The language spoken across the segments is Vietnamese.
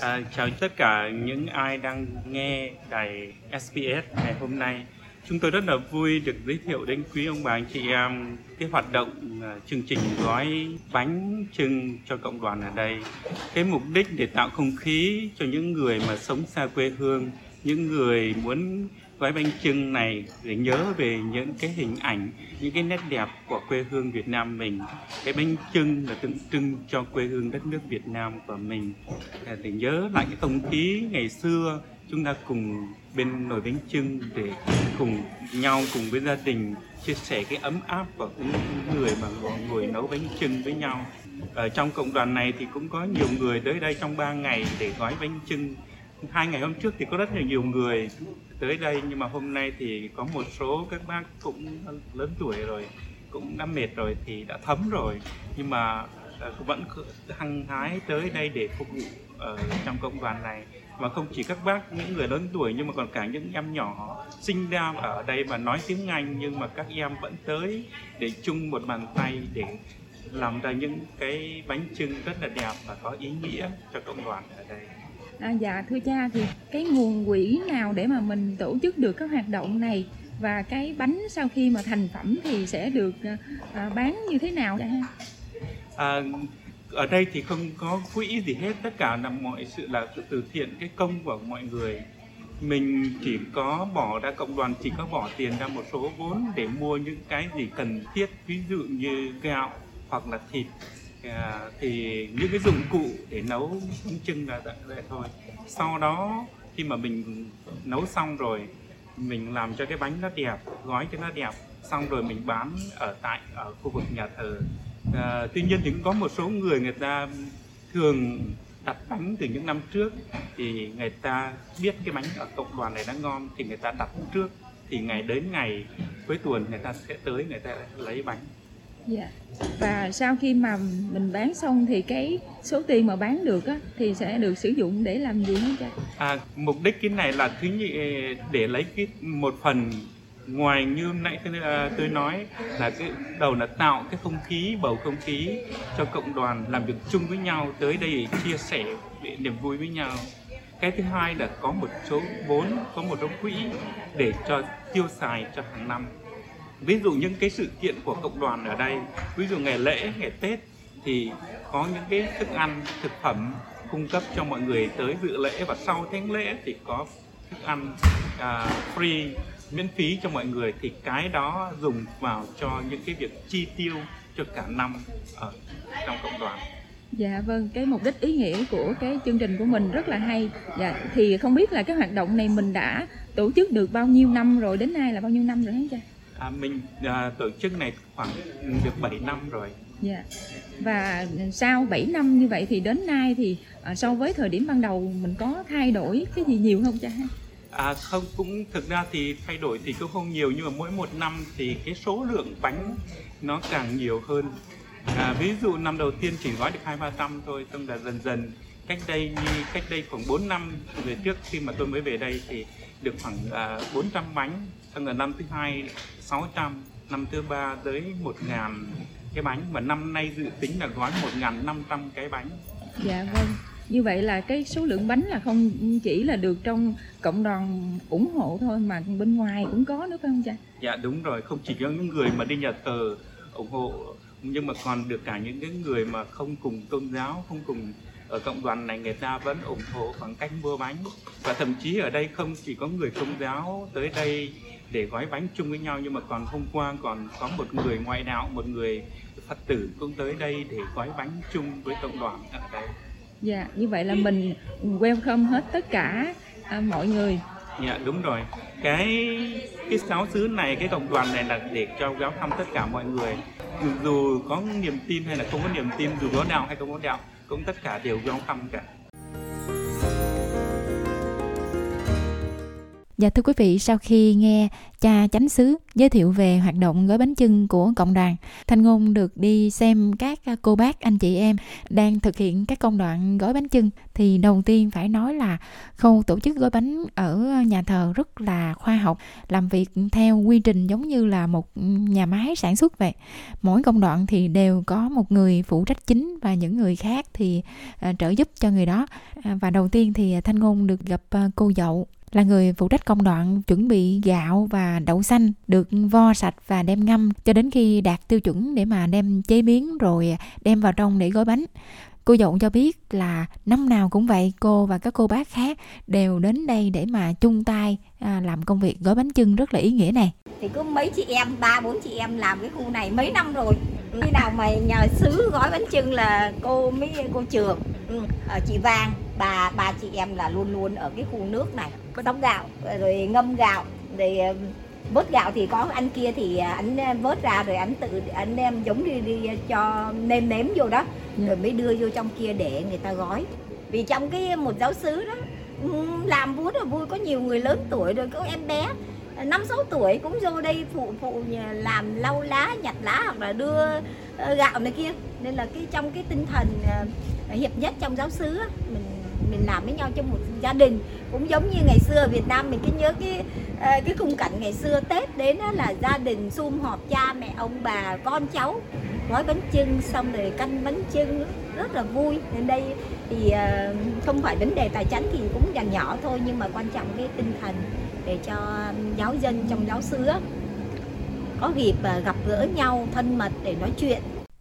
À, chào tất cả những ai đang nghe đài SBS ngày hôm nay. Chúng tôi rất là vui được giới thiệu đến quý ông bà anh chị em cái hoạt động uh, chương trình gói bánh trưng cho cộng đoàn ở đây. Cái mục đích để tạo không khí cho những người mà sống xa quê hương, những người muốn gói bánh trưng này để nhớ về những cái hình ảnh, những cái nét đẹp của quê hương Việt Nam mình. Cái bánh trưng là tượng trưng cho quê hương đất nước Việt Nam của mình. À, để nhớ lại cái không khí ngày xưa chúng ta cùng bên nồi bánh trưng để cùng nhau cùng với gia đình chia sẻ cái ấm áp của những người mà ngồi nấu bánh trưng với nhau. Ở trong cộng đoàn này thì cũng có nhiều người tới đây trong 3 ngày để gói bánh trưng. Hai ngày hôm trước thì có rất là nhiều người tới đây, nhưng mà hôm nay thì có một số các bác cũng lớn tuổi rồi, cũng đã mệt rồi thì đã thấm rồi nhưng mà ờ, vẫn hăng hái tới đây để phục vụ ở trong cộng đoàn này và không chỉ các bác, những người lớn tuổi, nhưng mà còn cả những em nhỏ sinh ra ở đây và nói tiếng Anh, nhưng mà các em vẫn tới để chung một bàn tay để làm ra những cái bánh trưng rất là đẹp và có ý nghĩa cho cộng đoàn ở đây. À, dạ thưa cha thì cái nguồn quỹ nào để mà mình tổ chức được các hoạt động này và cái bánh sau khi mà thành phẩm thì sẽ được à, bán như thế nào cha? À, ở đây thì không có quỹ gì hết tất cả là mọi sự là sự từ thiện cái công của mọi người. Mình chỉ có bỏ ra cộng đoàn chỉ có bỏ tiền ra một số vốn để mua những cái gì cần thiết ví dụ như gạo hoặc là thịt. À, thì những cái dụng cụ để nấu bánh trưng là vậy thôi. Sau đó khi mà mình nấu xong rồi mình làm cho cái bánh nó đẹp gói cho nó đẹp xong rồi mình bán ở tại ở khu vực nhà thờ. À, tuy nhiên thì cũng có một số người người ta thường đặt bánh từ những năm trước thì người ta biết cái bánh ở cộng đoàn này nó ngon thì người ta đặt trước thì ngày đến ngày cuối tuần người ta sẽ tới người ta lấy bánh. Dạ. Và sau khi mà mình bán xong thì cái số tiền mà bán được á thì sẽ được sử dụng để làm gì hả cha? À, mục đích cái này là thứ nhị ờ, để lấy cái một phần ngoài như nãy tôi, ờ, tôi nói là cái đầu là tạo cái không khí bầu không khí cho cộng đoàn làm việc chung với nhau tới đây để chia sẻ để niềm vui với nhau cái thứ hai là có một số vốn có một số quỹ để cho tiêu xài cho hàng năm ví dụ những cái sự kiện của cộng đoàn ở đây ví dụ ngày lễ ngày tết thì có những cái thức ăn thực phẩm cung cấp cho mọi người tới dự lễ và sau thánh lễ thì có thức ăn uh, free miễn phí cho mọi người thì cái đó dùng vào cho những cái việc chi tiêu cho cả năm ở trong cộng đoàn Dạ vâng, cái mục đích ý nghĩa của cái chương trình của mình rất là hay. Dạ thì không biết là cái hoạt động này mình đã tổ chức được bao nhiêu năm rồi, đến nay là bao nhiêu năm rồi hả cha? À, mình à, tổ chức này khoảng được 7 năm rồi. Dạ. Và sau 7 năm như vậy thì đến nay thì à, so với thời điểm ban đầu mình có thay đổi cái gì nhiều không cha? À không cũng thực ra thì thay đổi thì cũng không nhiều nhưng mà mỗi một năm thì cái số lượng bánh nó càng nhiều hơn. À, ví dụ năm đầu tiên chỉ gói được hai ba trăm thôi, xong là dần dần cách đây như cách đây khoảng 4 năm về trước khi mà tôi mới về đây thì được khoảng à, 400 bánh, xong là năm thứ hai 600, năm thứ ba tới 1 ngàn cái bánh mà năm nay dự tính là gói 1.500 cái bánh. Dạ vâng. Như vậy là cái số lượng bánh là không chỉ là được trong cộng đoàn ủng hộ thôi mà bên ngoài cũng có nữa phải không cha? Dạ đúng rồi, không chỉ có những người mà đi nhà thờ ủng hộ nhưng mà còn được cả những cái người mà không cùng tôn giáo, không cùng ở cộng đoàn này người ta vẫn ủng hộ bằng cách mua bánh và thậm chí ở đây không chỉ có người công giáo tới đây để gói bánh chung với nhau nhưng mà còn hôm qua còn có một người ngoại đạo một người phật tử cũng tới đây để gói bánh chung với cộng đoàn ở đây Dạ, như vậy là mình welcome hết tất cả à, mọi người. Dạ đúng rồi. Cái cái sáu xứ này, cái cộng đoàn này là để cho giáo thăm tất cả mọi người. Dù, dù có niềm tin hay là không có niềm tin, dù có đạo hay không có đạo, cũng tất cả đều giáo thăm cả. Dạ thưa quý vị, sau khi nghe cha chánh xứ giới thiệu về hoạt động gói bánh chưng của cộng đoàn, Thanh Ngôn được đi xem các à, cô bác anh chị em đang thực hiện các công đoạn gói bánh chưng thì đầu tiên phải nói là khâu tổ chức gói bánh ở nhà thờ rất là khoa học, làm việc theo quy trình giống như là một nhà máy sản xuất vậy. Mỗi công đoạn thì đều có một người phụ trách chính và những người khác thì à, trợ giúp cho người đó. À, và đầu tiên thì Thanh Ngôn được gặp cô dậu là người phụ trách công đoạn chuẩn bị gạo và đậu xanh được vo sạch và đem ngâm cho đến khi đạt tiêu chuẩn để mà đem chế biến rồi đem vào trong để gói bánh. Cô dậu cho biết là năm nào cũng vậy, cô và các cô bác khác đều đến đây để mà chung tay à, làm công việc gói bánh chưng rất là ý nghĩa này. Thì có mấy chị em, ba bốn chị em làm cái khu này mấy năm rồi. Khi nào mà nhờ xứ gói bánh chưng là cô mới cô trường, chị Vàng, bà ba chị em là luôn luôn ở cái khu nước này đóng gạo rồi ngâm gạo rồi vớt gạo thì có anh kia thì anh vớt ra rồi anh tự anh đem giống đi đi cho nêm nếm vô đó rồi mới đưa vô trong kia để người ta gói. Vì trong cái một giáo sứ đó làm vui là vui có nhiều người lớn tuổi rồi có em bé năm sáu tuổi cũng vô đây phụ phụ làm lau lá nhặt lá hoặc là đưa gạo này kia nên là cái trong cái tinh thần à, hiệp nhất trong giáo xứ mình mình làm với nhau trong một gia đình. Cũng giống như ngày xưa ở Việt Nam, mình cứ nhớ cái à, cái khung cảnh ngày xưa Tết đến là gia đình sum họp cha mẹ, ông bà, con cháu, gói bánh trưng xong rồi canh bánh trưng rất là vui. Nên đây thì à, không phải vấn đề tài chính thì cũng dành nhỏ thôi, nhưng mà quan trọng cái tinh thần để cho giáo dân trong giáo xứ có dịp gặp gỡ nhau thân mật để nói chuyện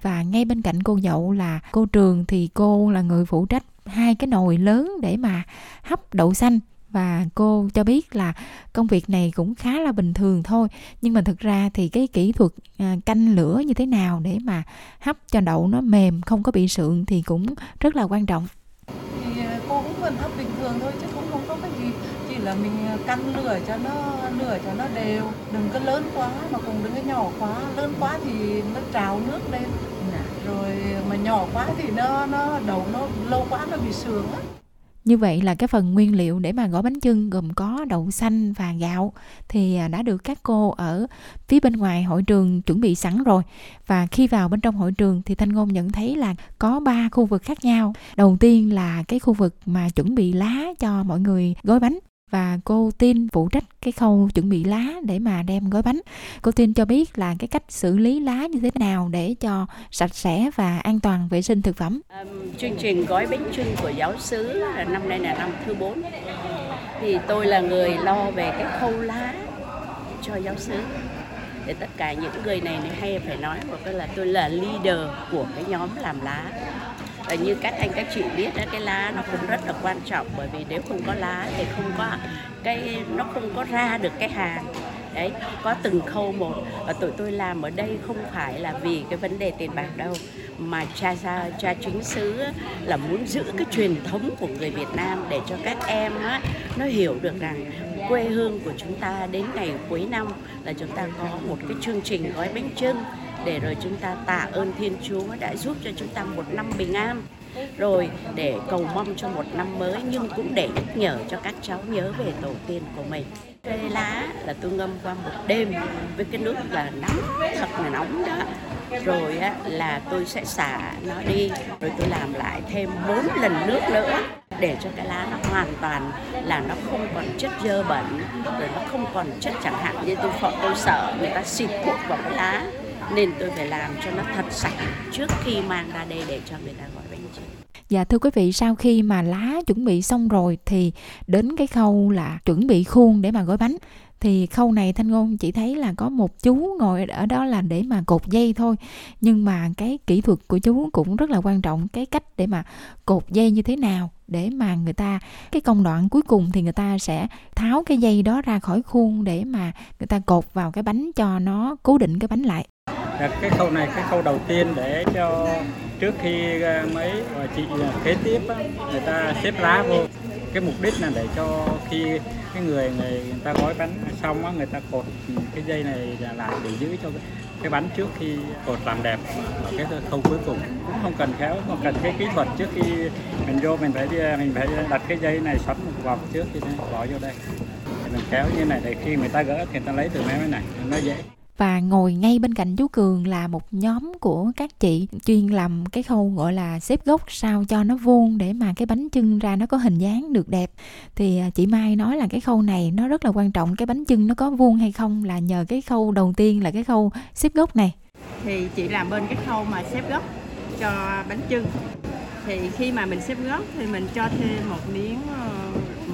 và ngay bên cạnh cô dậu là cô trường thì cô là người phụ trách hai cái nồi lớn để mà hấp đậu xanh. Và cô cho biết là công việc này cũng khá là bình thường thôi. Nhưng mà thực ra thì cái kỹ thuật à, canh lửa như thế nào để mà hấp cho đậu nó mềm, không có bị sượng thì cũng rất là quan trọng. Thì à, cô cũng vẫn hấp bình thường thôi chứ cũng không có cái gì. Chỉ là mình à, căn lửa cho nó, lửa cho nó đều. Đừng có lớn quá mà cũng đừng có nhỏ quá. Lớn quá thì nó trào nước lên rồi mà nhỏ quá thì nó nó đầu nó lâu quá nó bị sườn á. Như vậy là cái phần nguyên liệu để mà gói bánh chưng gồm có đậu xanh và gạo thì à, đã được các cô ở phía bên ngoài hội trường chuẩn bị sẵn rồi. Và khi vào bên trong hội trường thì thanh ngôn nhận thấy là có ba khu vực khác nhau. Đầu tiên là cái khu vực mà chuẩn bị lá cho mọi người gói bánh và cô tin phụ trách cái khâu chuẩn bị lá để mà đem gói bánh. Cô tin cho biết là cái cách xử lý lá như thế nào để cho sạch sẽ và an toàn vệ sinh thực phẩm. Um, chương trình gói bánh trưng của giáo sứ năm nay là năm thứ 4 thì tôi là người lo về cái khâu lá cho giáo sứ để tất cả những người này này hay phải nói một cái là tôi là leader của cái nhóm làm lá và như các anh các chị biết đó, cái lá nó cũng rất là quan trọng. Bởi vì nếu không có lá thì không có cái nó không có ra được cái hàng. Đấy có từng khâu một. Và tụi tôi làm ở đây không phải là vì cái vấn đề tiền bạc đâu mà cha cha cha chính xứ là muốn giữ cái truyền thống của người Việt Nam để cho các em á, nó hiểu được rằng quê hương của chúng ta đến ngày cuối năm là chúng ta có một cái chương trình gói bánh trưng để rồi chúng ta tạ ơn Thiên Chúa đã giúp cho chúng ta một năm bình an. Rồi để cầu mong cho một năm mới nhưng cũng để nhắc nhở cho các cháu nhớ về tổ tiên của mình. Cây lá là tôi ngâm qua một đêm với cái nước là nóng thật là nóng đó. Rồi á, là tôi sẽ xả nó đi rồi tôi làm lại thêm bốn lần nước nữa để cho cái lá nó hoàn toàn là nó không còn chất dơ bẩn rồi nó không còn chất chẳng hạn như tôi tôi sợ người ta xịt thuốc vào cái lá nên tôi phải làm cho nó thật sạch trước khi mang ra đây để cho người ta gọi bánh trưng. Dạ thưa quý vị, sau khi mà lá chuẩn bị xong rồi thì đến cái khâu là chuẩn bị khuôn để mà gói bánh. Thì khâu này thanh ngôn chỉ thấy là có một chú ngồi ở đó là để mà cột dây thôi. Nhưng mà cái kỹ thuật của chú cũng rất là quan trọng cái cách để mà cột dây như thế nào để mà người ta cái công đoạn cuối cùng thì người ta sẽ tháo cái dây đó ra khỏi khuôn để mà người ta cột vào cái bánh cho nó cố định cái bánh lại. Dạ, cái khâu này, cái khâu đầu tiên để cho trước khi ờ, mấy chị ờ, kế tiếp người ta xếp lá vô. Cái mục đích là để cho khi cái người người ta gói bánh xong á, người ta cột cái dây này lại để giữ cho cái bánh trước khi cột làm đẹp. Ở cái khâu cuối cùng cũng không cần khéo, không cần cái kỹ thuật trước khi mình vô, mình phải ờ, mình phải đặt cái dây này xoắn một vòng trước thì bỏ vô đây. Mình kéo như này thì khi người ta gỡ thì người ta lấy từ máy cái này, nó dễ và ngồi ngay bên cạnh chú Cường là một nhóm của các chị chuyên làm cái khâu gọi là xếp gốc sao cho nó vuông để mà cái bánh trưng ra nó có hình dáng được đẹp. Thì à, chị Mai nói là cái khâu này nó rất là quan trọng, cái bánh trưng nó có vuông hay không là nhờ cái khâu đầu tiên là cái khâu xếp gốc này. Thì chị làm bên cái khâu mà xếp gốc cho bánh trưng thì khi mà mình xếp gốc thì mình cho thêm một miếng ờ,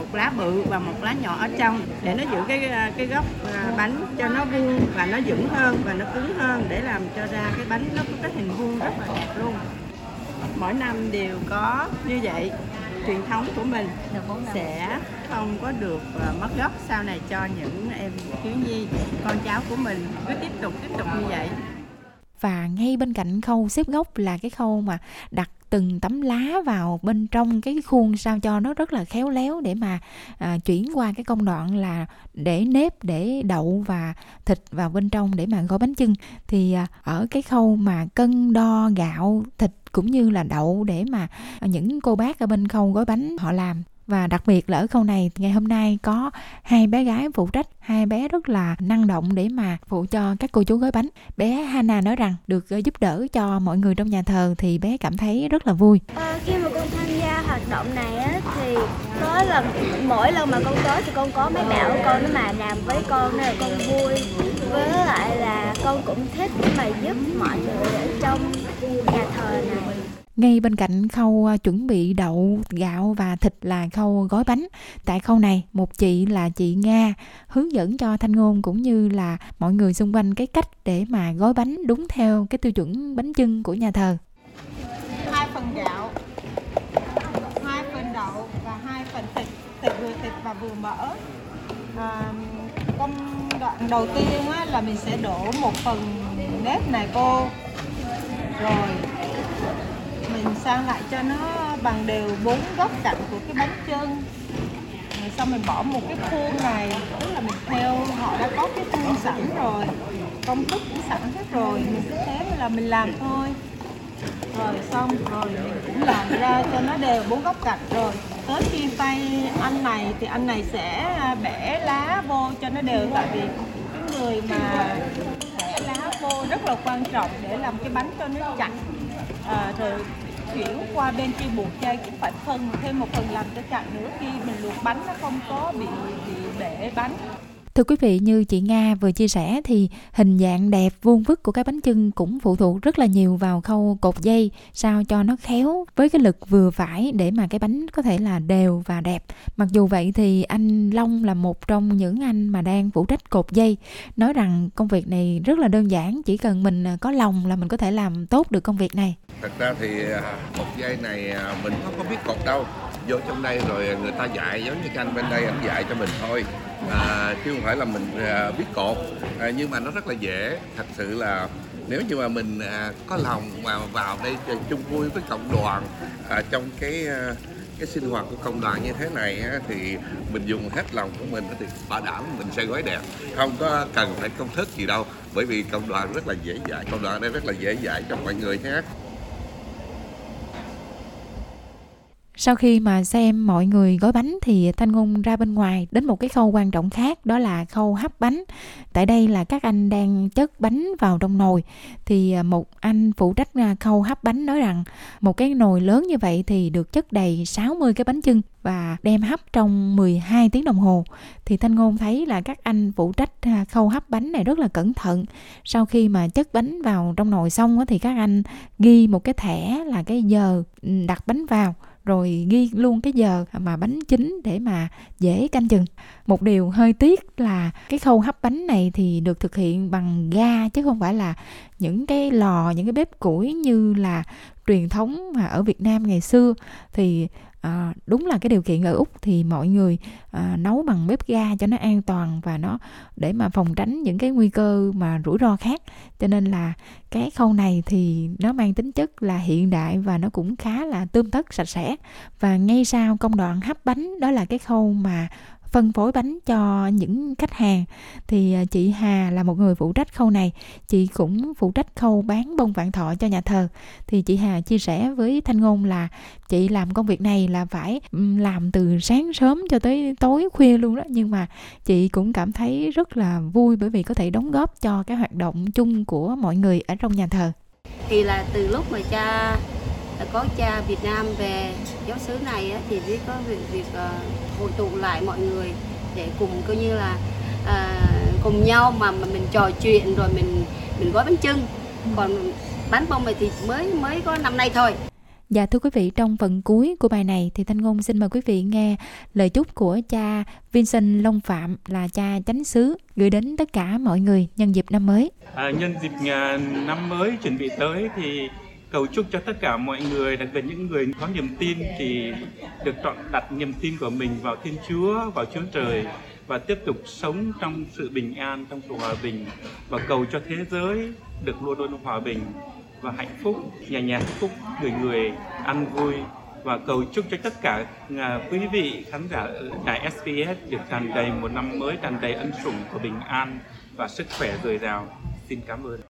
một lá bự và một lá nhỏ ở trong để nó giữ cái ờ, cái góc ờ, bánh cho nó vuông và nó vững hơn và nó cứng hơn để làm cho ra cái bánh nó có cái hình vuông rất là đẹp luôn. Mỗi năm đều có như vậy. Truyền thống của mình sẽ không có được ờ, mất gốc sau này cho những em thiếu nhi, con cháu của mình. Cứ tiếp tục tiếp tục như vậy. Và ngay bên cạnh khâu xếp gốc là cái khâu mà đặt từng tấm lá vào bên trong cái khuôn sao cho nó rất là khéo léo để mà à, chuyển qua cái công đoạn là để nếp để đậu và thịt vào bên trong để mà gói bánh chưng. Thì à, ở cái khâu mà cân đo gạo thịt cũng như là đậu để mà những cô bác ở bên khâu gói bánh họ làm và đặc biệt là ở khâu này ngày hôm nay có hai bé gái phụ trách hai bé rất là năng động để mà phụ cho các cô chú gói bánh. Bé Hana nói rằng được ờ, giúp đỡ cho mọi người trong nhà thờ thì bé cảm thấy rất là vui. À, khi mà con tham gia hoạt động này á, thì có lần mỗi lần mà con tới thì con có mấy bạn của con nó mà làm với con nên là con vui. Với lại là con cũng thích mà giúp mọi người ở trong nhà thờ này ngay bên cạnh khâu à, chuẩn bị đậu, gạo và thịt là khâu gói bánh. Tại khâu này, một chị là chị Nga hướng dẫn cho Thanh Ngôn cũng như là mọi người xung quanh cái cách để mà gói bánh đúng theo cái tiêu chuẩn bánh chưng của nhà thờ. Hai phần gạo, hai phần đậu và hai phần thịt, thịt vừa thịt và vừa mỡ. À, công đoạn đầu tiên á, là mình sẽ đổ một phần nếp này cô rồi mình sang lại cho nó bằng đều bốn góc cạnh của cái bánh chân rồi xong mình bỏ một cái khuôn này tức là mình theo họ đã có cái khuôn sẵn rồi công thức cũng sẵn hết rồi mình cứ thế là mình làm thôi. Rồi xong rồi mình cũng làm ra cho nó đều bốn góc cạnh rồi. Tới khi tay anh này thì anh này sẽ bẻ lá vô cho nó đều tại vì cái người mà bẻ lá vô rất là quan trọng để làm cái bánh cho nó chặt. À, rồi chuyển qua bên kia bột chay cũng phải phần thêm một phần làm cho chặn nữa khi mình luộc bánh nó không có bị bị bể bánh. Thưa quý vị, như chị Nga vừa chia sẻ thì hình dạng đẹp vuông vức của cái bánh chưng cũng phụ thuộc rất là nhiều vào khâu cột dây sao cho nó khéo với cái lực vừa phải để mà cái bánh có thể là đều và đẹp. Mặc dù vậy thì anh Long là một trong những anh mà đang phụ trách cột dây nói rằng công việc này rất là đơn giản, chỉ cần mình à, có lòng là mình có thể làm tốt được công việc này. Thật ra thì à, cột dây này à, mình không có biết cột đâu vô trong đây rồi người ta dạy giống như cái anh bên đây anh dạy cho mình thôi. À, chứ không phải là mình à, biết cột. À, nhưng mà nó rất là dễ. Thật sự là nếu như mà mình à, có lòng mà vào đây chung vui với cộng đoàn à, trong cái à, cái sinh hoạt của công đoàn như thế này á, thì mình dùng hết lòng của mình thì bảo đảm mình sẽ gói đẹp. Không có cần phải công thức gì đâu bởi vì công đoàn rất là dễ dạy công đoàn đây rất là dễ dạy cho mọi người nhé. Sau khi mà xem mọi người gói bánh thì Thanh Ngôn ra bên ngoài đến một cái khâu quan trọng khác, đó là khâu hấp bánh. Tại đây là các anh đang chất bánh vào trong nồi thì à, một anh phụ trách à, khâu hấp bánh nói rằng một cái nồi lớn như vậy thì được chất đầy 60 cái bánh chưng và đem hấp trong 12 tiếng đồng hồ. Thì Thanh Ngôn thấy là các anh phụ trách à, khâu hấp bánh này rất là cẩn thận. Sau khi mà chất bánh vào trong nồi xong thì các anh ghi một cái thẻ là cái giờ ừ, đặt bánh vào rồi ghi luôn cái giờ mà bánh chín để mà dễ canh chừng. Một điều hơi tiếc là cái khâu hấp bánh này thì được thực hiện bằng ga chứ không phải là những cái lò, những cái bếp củi như là truyền thống mà ở Việt Nam ngày xưa. Thì à, đúng là cái điều kiện ở úc thì mọi người à, nấu bằng bếp ga cho nó an toàn và nó để mà phòng tránh những cái nguy cơ mà rủi ro khác. Cho nên là cái khâu này thì nó mang tính chất là hiện đại và nó cũng khá là tươm tất sạch sẽ. Và ngay sau công đoạn hấp bánh đó là cái khâu mà phân phối bánh cho những khách hàng. Thì à, chị Hà là một người phụ trách khâu này. Chị cũng phụ trách khâu bán bông vạn thọ cho nhà thờ. Thì chị Hà chia sẻ với Thanh Ngôn là chị làm công việc này là phải làm từ sáng sớm cho tới tối khuya luôn đó. Nhưng mà chị cũng cảm thấy rất là vui bởi vì có thể đóng góp cho cái hoạt động chung của mọi người ở trong nhà thờ. Thì là từ lúc mà cha có cha Việt Nam về giáo xứ này á, thì mới có việc việc uh, hội tụ lại mọi người để cùng coi như là uh, cùng nhau mà, mình trò chuyện rồi mình mình gói bánh trưng còn bánh bông này thì mới mới có năm nay thôi. Dạ thưa quý vị, trong phần cuối của bài này thì Thanh Ngôn xin mời quý vị nghe lời chúc của cha Vincent Long Phạm là cha chánh xứ gửi đến tất cả mọi người nhân dịp năm mới. À, nhân dịp năm mới chuẩn bị tới thì cầu chúc cho tất cả mọi người, đặc biệt những người có niềm tin thì được chọn đặt niềm tin của mình vào Thiên Chúa, vào Chúa Trời và tiếp tục sống trong sự bình an, trong sự hòa bình và cầu cho thế giới được luôn luôn hòa bình và hạnh phúc, nhà nhà hạnh phúc, người người ăn vui và cầu chúc cho tất cả à, quý vị khán giả đài SBS được tràn đầy một năm mới tràn đầy ân sủng của bình an và sức khỏe dồi dào. Xin cảm ơn.